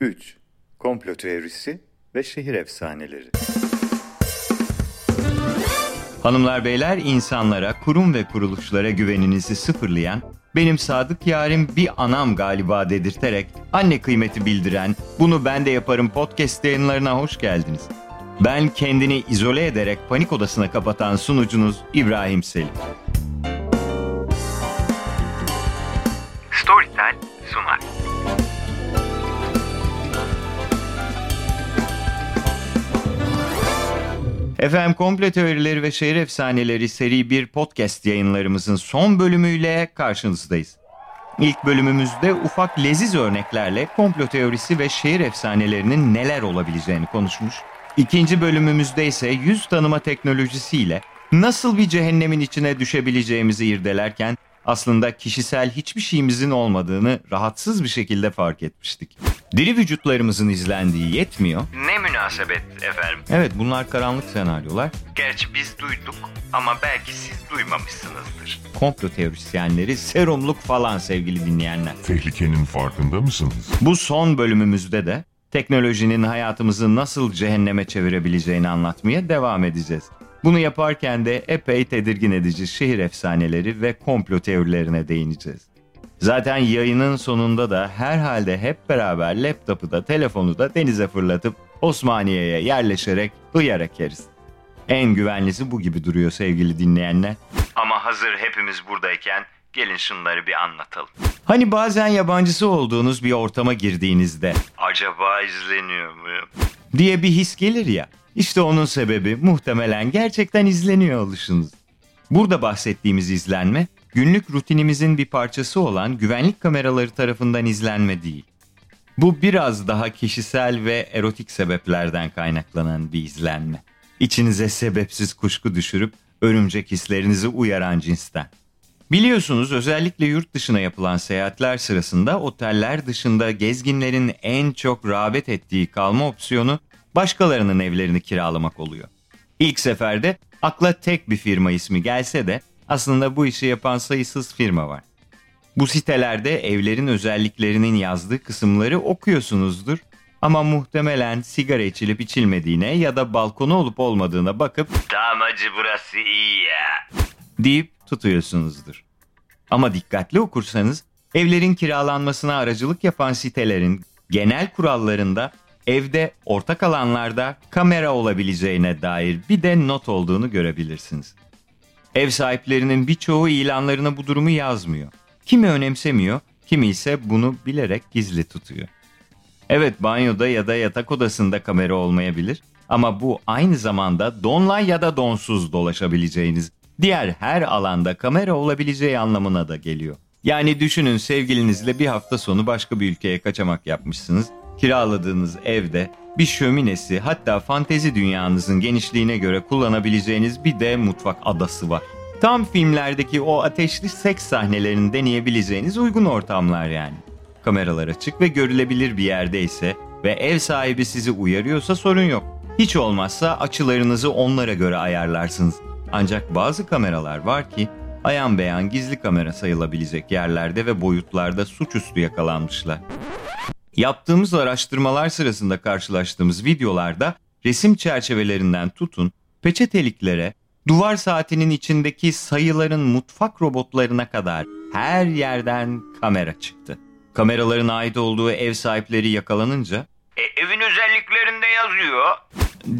3. Komplo teorisi ve şehir efsaneleri. Hanımlar beyler insanlara, kurum ve kuruluşlara güveninizi sıfırlayan, benim sadık yarim bir anam galiba dedirterek anne kıymeti bildiren, bunu ben de yaparım podcast yayınlarına hoş geldiniz. Ben kendini izole ederek panik odasına kapatan sunucunuz İbrahim Selim. Efendim Komple Teorileri ve Şehir Efsaneleri seri bir podcast yayınlarımızın son bölümüyle karşınızdayız. İlk bölümümüzde ufak leziz örneklerle komplo teorisi ve şehir efsanelerinin neler olabileceğini konuşmuş. İkinci bölümümüzde ise yüz tanıma teknolojisiyle nasıl bir cehennemin içine düşebileceğimizi irdelerken aslında kişisel hiçbir şeyimizin olmadığını rahatsız bir şekilde fark etmiştik. Diri vücutlarımızın izlendiği yetmiyor. Ne münasebet efendim. Evet bunlar karanlık senaryolar. Gerçi biz duyduk ama belki siz duymamışsınızdır. Komplo teorisyenleri serumluk falan sevgili dinleyenler. Tehlikenin farkında mısınız? Bu son bölümümüzde de teknolojinin hayatımızı nasıl cehenneme çevirebileceğini anlatmaya devam edeceğiz. Bunu yaparken de epey tedirgin edici şehir efsaneleri ve komplo teorilerine değineceğiz. Zaten yayının sonunda da herhalde hep beraber laptopu da telefonu da denize fırlatıp Osmaniye'ye yerleşerek hıyarak yeriz. En güvenlisi bu gibi duruyor sevgili dinleyenler. Ama hazır hepimiz buradayken gelin şunları bir anlatalım. Hani bazen yabancısı olduğunuz bir ortama girdiğinizde Acaba izleniyor muyum? diye bir his gelir ya. İşte onun sebebi muhtemelen gerçekten izleniyor oluşunuz. Burada bahsettiğimiz izlenme günlük rutinimizin bir parçası olan güvenlik kameraları tarafından izlenme değil. Bu biraz daha kişisel ve erotik sebeplerden kaynaklanan bir izlenme. İçinize sebepsiz kuşku düşürüp örümcek hislerinizi uyaran cinsten. Biliyorsunuz özellikle yurt dışına yapılan seyahatler sırasında oteller dışında gezginlerin en çok rağbet ettiği kalma opsiyonu başkalarının evlerini kiralamak oluyor. İlk seferde akla tek bir firma ismi gelse de aslında bu işi yapan sayısız firma var. Bu sitelerde evlerin özelliklerinin yazdığı kısımları okuyorsunuzdur ama muhtemelen sigara içilip içilmediğine ya da balkonu olup olmadığına bakıp Damacı burası iyi ya. deyip tutuyorsunuzdur. Ama dikkatli okursanız evlerin kiralanmasına aracılık yapan sitelerin genel kurallarında evde ortak alanlarda kamera olabileceğine dair bir de not olduğunu görebilirsiniz. Ev sahiplerinin birçoğu ilanlarına bu durumu yazmıyor. Kimi önemsemiyor, kimi ise bunu bilerek gizli tutuyor. Evet banyoda ya da yatak odasında kamera olmayabilir ama bu aynı zamanda donla ya da donsuz dolaşabileceğiniz diğer her alanda kamera olabileceği anlamına da geliyor. Yani düşünün sevgilinizle bir hafta sonu başka bir ülkeye kaçamak yapmışsınız. Kiraladığınız evde bir şöminesi hatta fantezi dünyanızın genişliğine göre kullanabileceğiniz bir de mutfak adası var. Tam filmlerdeki o ateşli seks sahnelerini deneyebileceğiniz uygun ortamlar yani. Kameralar açık ve görülebilir bir yerdeyse ve ev sahibi sizi uyarıyorsa sorun yok. Hiç olmazsa açılarınızı onlara göre ayarlarsınız. Ancak bazı kameralar var ki ayan beyan gizli kamera sayılabilecek yerlerde ve boyutlarda suçüstü yakalanmışlar. Yaptığımız araştırmalar sırasında karşılaştığımız videolarda resim çerçevelerinden tutun, peçeteliklere, duvar saatinin içindeki sayıların mutfak robotlarına kadar her yerden kamera çıktı. Kameraların ait olduğu ev sahipleri yakalanınca E, evin özelliklerinde yazıyor.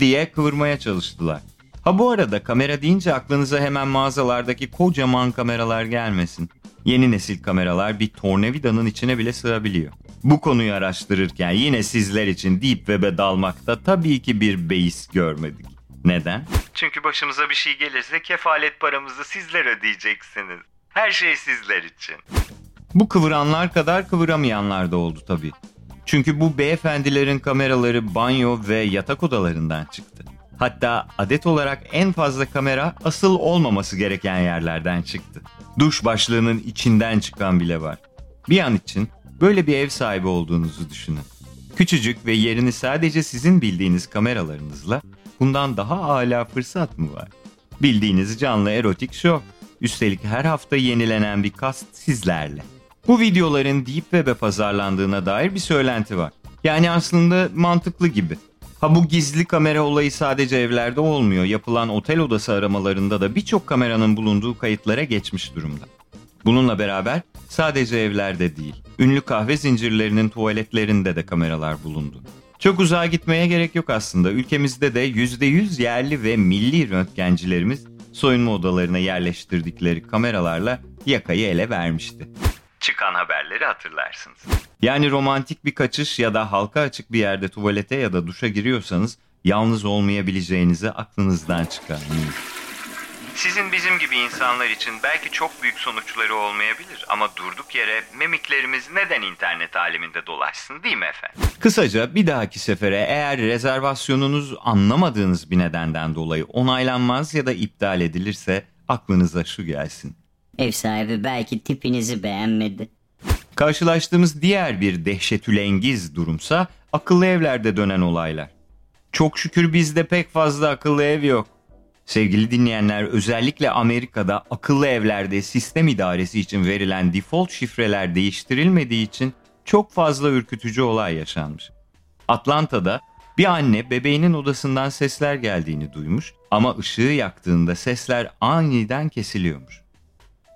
diye kıvırmaya çalıştılar. Ha bu arada kamera deyince aklınıza hemen mağazalardaki kocaman kameralar gelmesin. Yeni nesil kameralar bir tornavidanın içine bile sığabiliyor. Bu konuyu araştırırken yine sizler için Deep Web'e dalmakta tabii ki bir beis görmedik. Neden? Çünkü başımıza bir şey gelirse kefalet paramızı sizler ödeyeceksiniz. Her şey sizler için. Bu kıvıranlar kadar kıvıramayanlar da oldu tabii. Çünkü bu beyefendilerin kameraları banyo ve yatak odalarından çıktı. Hatta adet olarak en fazla kamera asıl olmaması gereken yerlerden çıktı. Duş başlığının içinden çıkan bile var. Bir an için böyle bir ev sahibi olduğunuzu düşünün. Küçücük ve yerini sadece sizin bildiğiniz kameralarınızla bundan daha âlâ fırsat mı var? Bildiğiniz canlı erotik show. Üstelik her hafta yenilenen bir kast sizlerle. Bu videoların Deep Web'e pazarlandığına dair bir söylenti var. Yani aslında mantıklı gibi. Ha bu gizli kamera olayı sadece evlerde olmuyor. Yapılan otel odası aramalarında da birçok kameranın bulunduğu kayıtlara geçmiş durumda. Bununla beraber sadece evlerde değil, ünlü kahve zincirlerinin tuvaletlerinde de kameralar bulundu. Çok uzağa gitmeye gerek yok aslında. Ülkemizde de %100 yerli ve milli röntgencilerimiz soyunma odalarına yerleştirdikleri kameralarla yakayı ele vermişti. Çıkan haberleri hatırlarsınız. Yani romantik bir kaçış ya da halka açık bir yerde tuvalete ya da duşa giriyorsanız yalnız olmayabileceğinizi aklınızdan çıkarmayın. Sizin bizim gibi insanlar için belki çok büyük sonuçları olmayabilir ama durduk yere memiklerimiz neden internet aleminde dolaşsın değil mi efendim? Kısaca bir dahaki sefere eğer rezervasyonunuz anlamadığınız bir nedenden dolayı onaylanmaz ya da iptal edilirse aklınıza şu gelsin. Ev sahibi belki tipinizi beğenmedi. Karşılaştığımız diğer bir dehşetülengiz durumsa akıllı evlerde dönen olaylar. Çok şükür bizde pek fazla akıllı ev yok. Sevgili dinleyenler özellikle Amerika'da akıllı evlerde sistem idaresi için verilen default şifreler değiştirilmediği için çok fazla ürkütücü olay yaşanmış. Atlanta'da bir anne bebeğinin odasından sesler geldiğini duymuş ama ışığı yaktığında sesler aniden kesiliyormuş.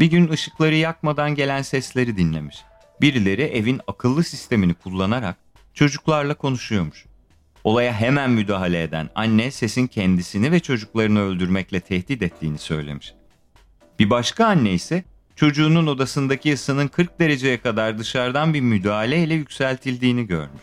Bir gün ışıkları yakmadan gelen sesleri dinlemiş. Birileri evin akıllı sistemini kullanarak çocuklarla konuşuyormuş. Olaya hemen müdahale eden anne sesin kendisini ve çocuklarını öldürmekle tehdit ettiğini söylemiş. Bir başka anne ise çocuğunun odasındaki ısının 40 dereceye kadar dışarıdan bir müdahale ile yükseltildiğini görmüş.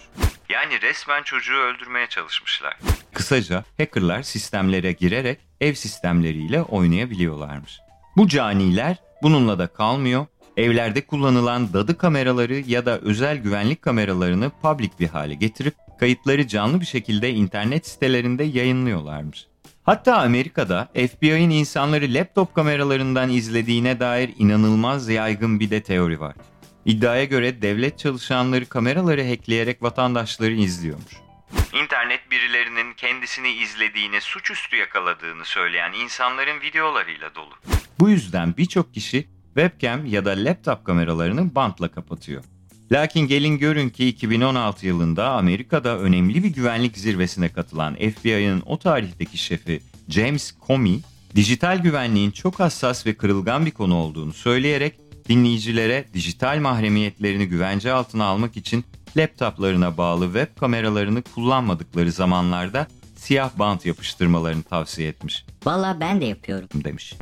Yani resmen çocuğu öldürmeye çalışmışlar. Kısaca hackerlar sistemlere girerek ev sistemleriyle oynayabiliyorlarmış. Bu caniler bununla da kalmıyor. Evlerde kullanılan dadı kameraları ya da özel güvenlik kameralarını public bir hale getirip kayıtları canlı bir şekilde internet sitelerinde yayınlıyorlarmış. Hatta Amerika'da FBI'nin insanları laptop kameralarından izlediğine dair inanılmaz yaygın bir de teori var. İddiaya göre devlet çalışanları kameraları hackleyerek vatandaşları izliyormuş. İnternet birilerinin kendisini izlediğini, suçüstü yakaladığını söyleyen insanların videolarıyla dolu. Bu yüzden birçok kişi webcam ya da laptop kameralarını bantla kapatıyor. Lakin gelin görün ki 2016 yılında Amerika'da önemli bir güvenlik zirvesine katılan FBI'nin o tarihteki şefi James Comey, dijital güvenliğin çok hassas ve kırılgan bir konu olduğunu söyleyerek dinleyicilere dijital mahremiyetlerini güvence altına almak için laptoplarına bağlı web kameralarını kullanmadıkları zamanlarda siyah bant yapıştırmalarını tavsiye etmiş Valla ben de yapıyorum. demiş.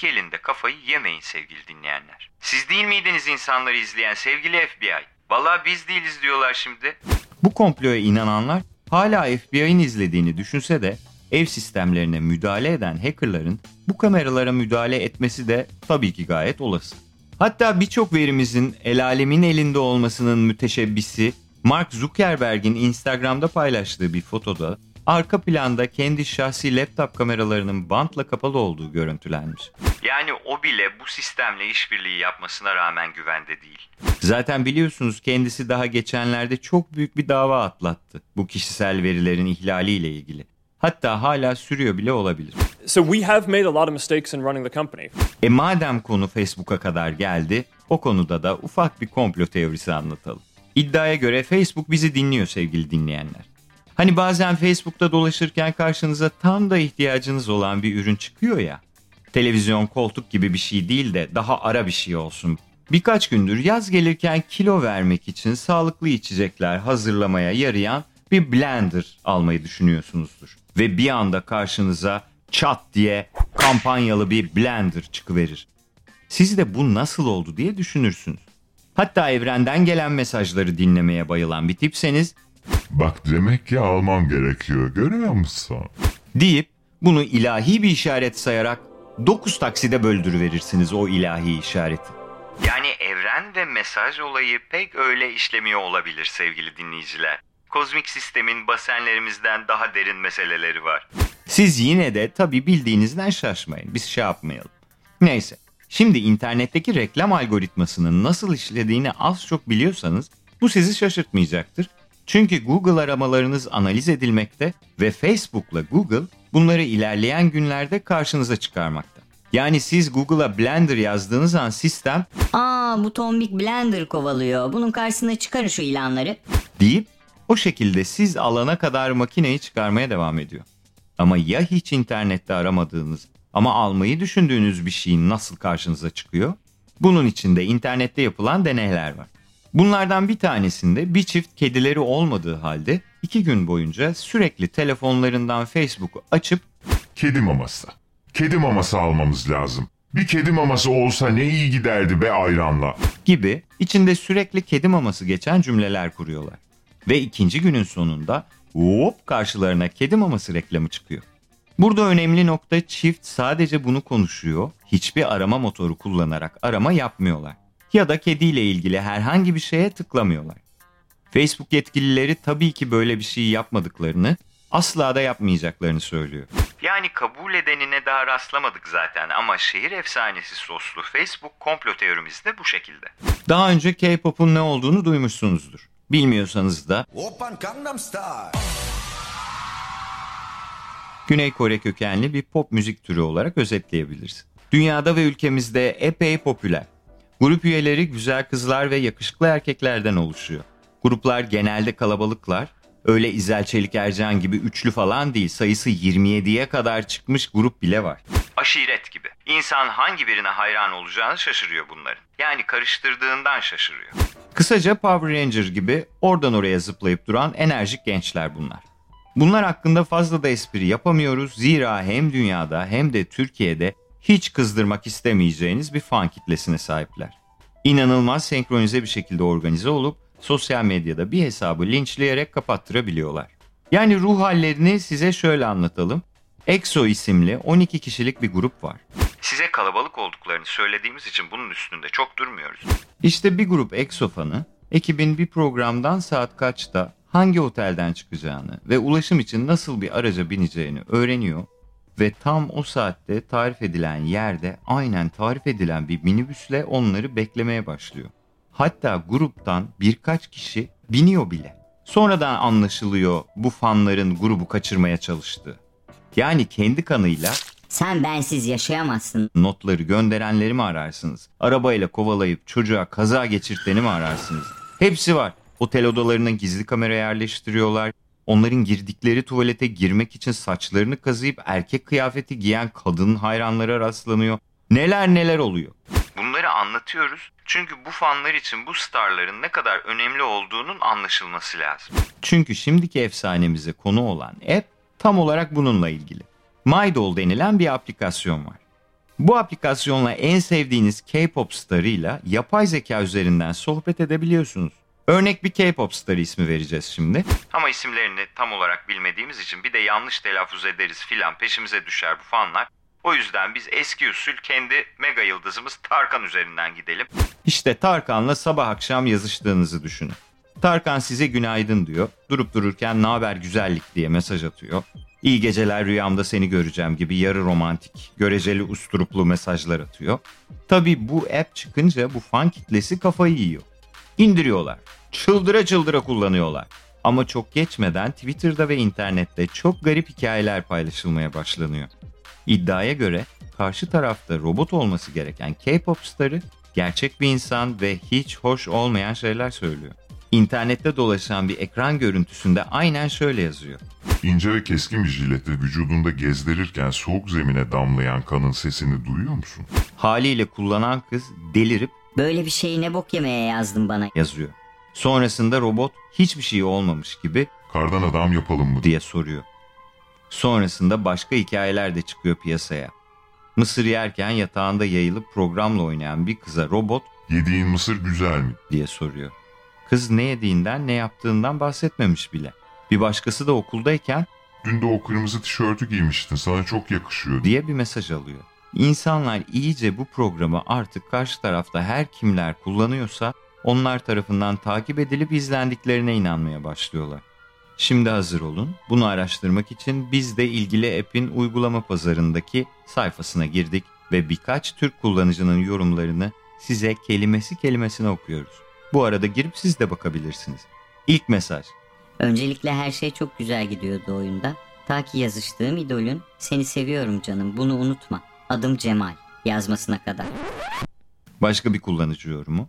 Gelin de kafayı yemeyin sevgili dinleyenler. Siz değil miydiniz insanları izleyen sevgili FBI? Vallahi biz değiliz diyorlar şimdi. Bu komploya inananlar hala FBI'nin izlediğini düşünse de ev sistemlerine müdahale eden hackerların bu kameralara müdahale etmesi de tabii ki gayet olası. Hatta birçok verimizin el alemin elinde olmasının müteşebbisi Mark Zuckerberg'in Instagram'da paylaştığı bir fotoda arka planda kendi şahsi laptop kameralarının bantla kapalı olduğu görüntülenmiş. Yani o bile bu sistemle işbirliği yapmasına rağmen güvende değil. Zaten biliyorsunuz kendisi daha geçenlerde çok büyük bir dava atlattı bu kişisel verilerin ihlaliyle ilgili. Hatta hala sürüyor bile olabilir. So we have made a lot of mistakes in running the company. E madem konu Facebook'a kadar geldi, o konuda da ufak bir komplo teorisi anlatalım. İddiaya göre Facebook bizi dinliyor sevgili dinleyenler. Hani bazen Facebook'ta dolaşırken karşınıza tam da ihtiyacınız olan bir ürün çıkıyor ya. Televizyon, koltuk gibi bir şey değil de daha ara bir şey olsun. Birkaç gündür yaz gelirken kilo vermek için sağlıklı içecekler hazırlamaya yarayan bir blender almayı düşünüyorsunuzdur. Ve bir anda karşınıza çat diye kampanyalı bir blender çıkıverir. Siz de bu nasıl oldu diye düşünürsünüz. Hatta evrenden gelen mesajları dinlemeye bayılan bir tipseniz Bak demek ki almam gerekiyor görüyor musun? deyip bunu ilahi bir işaret sayarak 9 takside böldürüverirsiniz o ilahi işareti. Yani evren ve mesaj olayı pek öyle işlemiyor olabilir sevgili dinleyiciler. Kozmik sistemin basenlerimizden daha derin meseleleri var. Siz yine de tabii bildiğinizden şaşmayın. Biz şey yapmayalım. Neyse. Şimdi internetteki reklam algoritmasının nasıl işlediğini az çok biliyorsanız bu sizi şaşırtmayacaktır. Çünkü Google aramalarınız analiz edilmekte ve Facebook'la Google bunları ilerleyen günlerde karşınıza çıkarmakta. Yani siz Google'a Blender yazdığınız an sistem Aa bu tombik blender kovalıyor. Bunun karşısına çıkarın şu ilanları. deyip o şekilde siz alana kadar makineyi çıkarmaya devam ediyor. Ama ya hiç internette aramadığınız ama almayı düşündüğünüz bir şeyin nasıl karşınıza çıkıyor? Bunun için de internette yapılan deneyler var. Bunlardan bir tanesinde bir çift kedileri olmadığı halde iki gün boyunca sürekli telefonlarından Facebook'u açıp Kedi maması. Kedi maması almamız lazım. Bir kedi maması olsa ne iyi giderdi be ayranla. gibi içinde sürekli kedi maması geçen cümleler kuruyorlar. Ve ikinci günün sonunda hop karşılarına kedi maması reklamı çıkıyor. Burada önemli nokta çift sadece bunu konuşuyor, hiçbir arama motoru kullanarak arama yapmıyorlar. Ya da kediyle ilgili herhangi bir şeye tıklamıyorlar. Facebook yetkilileri tabii ki böyle bir şey yapmadıklarını, asla da yapmayacaklarını söylüyor. Yani kabul edenine daha rastlamadık zaten ama şehir efsanesi soslu Facebook komplo teorimiz de bu şekilde. Daha önce K-pop'un ne olduğunu duymuşsunuzdur. Bilmiyorsanız da Oppan Gangnam Style. Güney Kore kökenli bir pop müzik türü olarak özetleyebiliriz. Dünyada ve ülkemizde epey popüler. Grup üyeleri güzel kızlar ve yakışıklı erkeklerden oluşuyor. Gruplar genelde kalabalıklar. Öyle İzel Çelik Ercan gibi üçlü falan değil sayısı 27'ye kadar çıkmış grup bile var. Aşiret gibi. İnsan hangi birine hayran olacağını şaşırıyor bunların. Yani karıştırdığından şaşırıyor. Kısaca Power Ranger gibi oradan oraya zıplayıp duran enerjik gençler bunlar. Bunlar hakkında fazla da espri yapamıyoruz zira hem dünyada hem de Türkiye'de hiç kızdırmak istemeyeceğiniz bir fan kitlesine sahipler. İnanılmaz senkronize bir şekilde organize olup sosyal medyada bir hesabı linçleyerek kapattırabiliyorlar. Yani ruh hallerini size şöyle anlatalım. EXO isimli 12 kişilik bir grup var. Size kalabalık olduklarını söylediğimiz için bunun üstünde çok durmuyoruz. İşte bir grup EXO fanı ekibin bir programdan saat kaçta hangi otelden çıkacağını ve ulaşım için nasıl bir araca bineceğini öğreniyor ve tam o saatte tarif edilen yerde aynen tarif edilen bir minibüsle onları beklemeye başlıyor. Hatta gruptan birkaç kişi biniyor bile. Sonradan anlaşılıyor bu fanların grubu kaçırmaya çalıştığı. Yani kendi kanıyla Sen bensiz yaşayamazsın. notları gönderenleri mi ararsınız? Arabayla kovalayıp çocuğa kaza geçirteni mi ararsınız? Hepsi var. Otel odalarına gizli kamera yerleştiriyorlar. Onların girdikleri tuvalete girmek için saçlarını kazıyıp erkek kıyafeti giyen kadın hayranlara rastlanıyor. Neler neler oluyor. Bunları anlatıyoruz çünkü bu fanlar için bu starların ne kadar önemli olduğunun anlaşılması lazım. Çünkü şimdiki efsanemize konu olan app tam olarak bununla ilgili. MyDoll denilen bir aplikasyon var. Bu aplikasyonla en sevdiğiniz K-pop starıyla yapay zeka üzerinden sohbet edebiliyorsunuz. Örnek bir K-pop starı ismi vereceğiz şimdi. Ama isimlerini tam olarak bilmediğimiz için bir de yanlış telaffuz ederiz filan peşimize düşer bu fanlar. O yüzden biz eski usul kendi mega yıldızımız Tarkan üzerinden gidelim. İşte Tarkan'la sabah akşam yazıştığınızı düşünün. Tarkan size günaydın diyor. Durup dururken ne haber güzellik diye mesaj atıyor. İyi geceler rüyamda seni göreceğim gibi yarı romantik, göreceli usturuplu mesajlar atıyor. Tabi bu app çıkınca bu fan kitlesi kafayı yiyor. İndiriyorlar. Çıldıra çıldıra kullanıyorlar. Ama çok geçmeden Twitter'da ve internette çok garip hikayeler paylaşılmaya başlanıyor. İddiaya göre karşı tarafta robot olması gereken K-pop starı gerçek bir insan ve hiç hoş olmayan şeyler söylüyor. İnternette dolaşan bir ekran görüntüsünde aynen şöyle yazıyor. İnce ve keskin bir jileti vücudunda gezdirirken soğuk zemine damlayan kanın sesini duyuyor musun? Haliyle kullanan kız delirip Böyle bir şeyi ne bok yemeye yazdın bana. yazıyor. Sonrasında robot hiçbir şey olmamış gibi Kardan adam yapalım mı? diye soruyor. Sonrasında başka hikayeler de çıkıyor piyasaya. Mısır yerken yatağında yayılıp programla oynayan bir kıza robot Yediğin mısır güzel mi? diye soruyor. Kız ne yediğinden ne yaptığından bahsetmemiş bile. Bir başkası da okuldayken Dün de o kırmızı tişörtü giymiştin sana çok yakışıyor. diye bir mesaj alıyor. İnsanlar iyice bu programı artık karşı tarafta her kimler kullanıyorsa onlar tarafından takip edilip izlendiklerine inanmaya başlıyorlar. Şimdi hazır olun. Bunu araştırmak için biz de ilgili app'in uygulama pazarındaki sayfasına girdik ve birkaç Türk kullanıcının yorumlarını size kelimesi kelimesine okuyoruz. Bu arada girip siz de bakabilirsiniz. İlk mesaj. Öncelikle her şey çok güzel gidiyordu oyunda. Ta ki yazıştığım idolün seni seviyorum canım bunu unutma adım Cemal yazmasına kadar. Başka bir kullanıcı yorumu.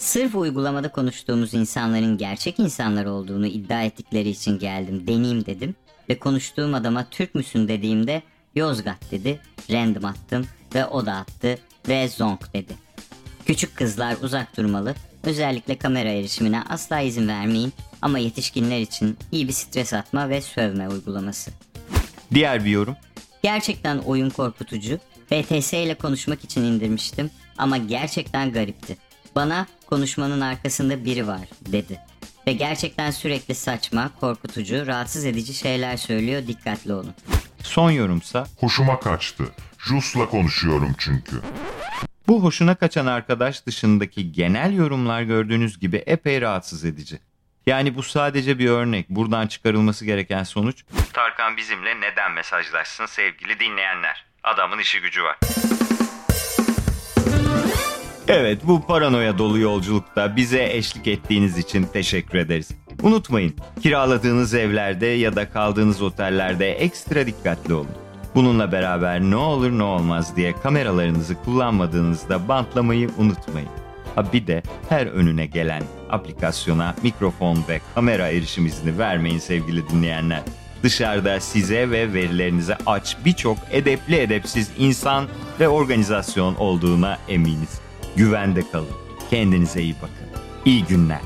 Sırf uygulamada konuştuğumuz insanların gerçek insanlar olduğunu iddia ettikleri için geldim deneyeyim dedim ve konuştuğum adama Türk müsün dediğimde Yozgat dedi, random attım ve o da attı ve zonk dedi. Küçük kızlar uzak durmalı, özellikle kamera erişimine asla izin vermeyin ama yetişkinler için iyi bir stres atma ve sövme uygulaması. Diğer bir yorum. Gerçekten oyun korkutucu. BTS ile konuşmak için indirmiştim ama gerçekten garipti. Bana konuşmanın arkasında biri var dedi. Ve gerçekten sürekli saçma, korkutucu, rahatsız edici şeyler söylüyor dikkatli olun. Son yorumsa Hoşuma kaçtı. Jus'la konuşuyorum çünkü. bu hoşuna kaçan arkadaş dışındaki genel yorumlar gördüğünüz gibi epey rahatsız edici. Yani bu sadece bir örnek. Buradan çıkarılması gereken sonuç Tarkan bizimle neden mesajlaşsın sevgili dinleyenler? Adamın işi gücü var. Evet bu paranoya dolu yolculukta bize eşlik ettiğiniz için teşekkür ederiz. Unutmayın kiraladığınız evlerde ya da kaldığınız otellerde ekstra dikkatli olun. Bununla beraber ne olur ne olmaz diye kameralarınızı kullanmadığınızda bantlamayı unutmayın. Ha bir de her önüne gelen aplikasyona mikrofon ve kamera erişim izni vermeyin sevgili dinleyenler. Dışarıda size ve verilerinize aç birçok edepli edepsiz insan ve organizasyon olduğuna eminiz. Güvende kalın. Kendinize iyi bakın. İyi günler.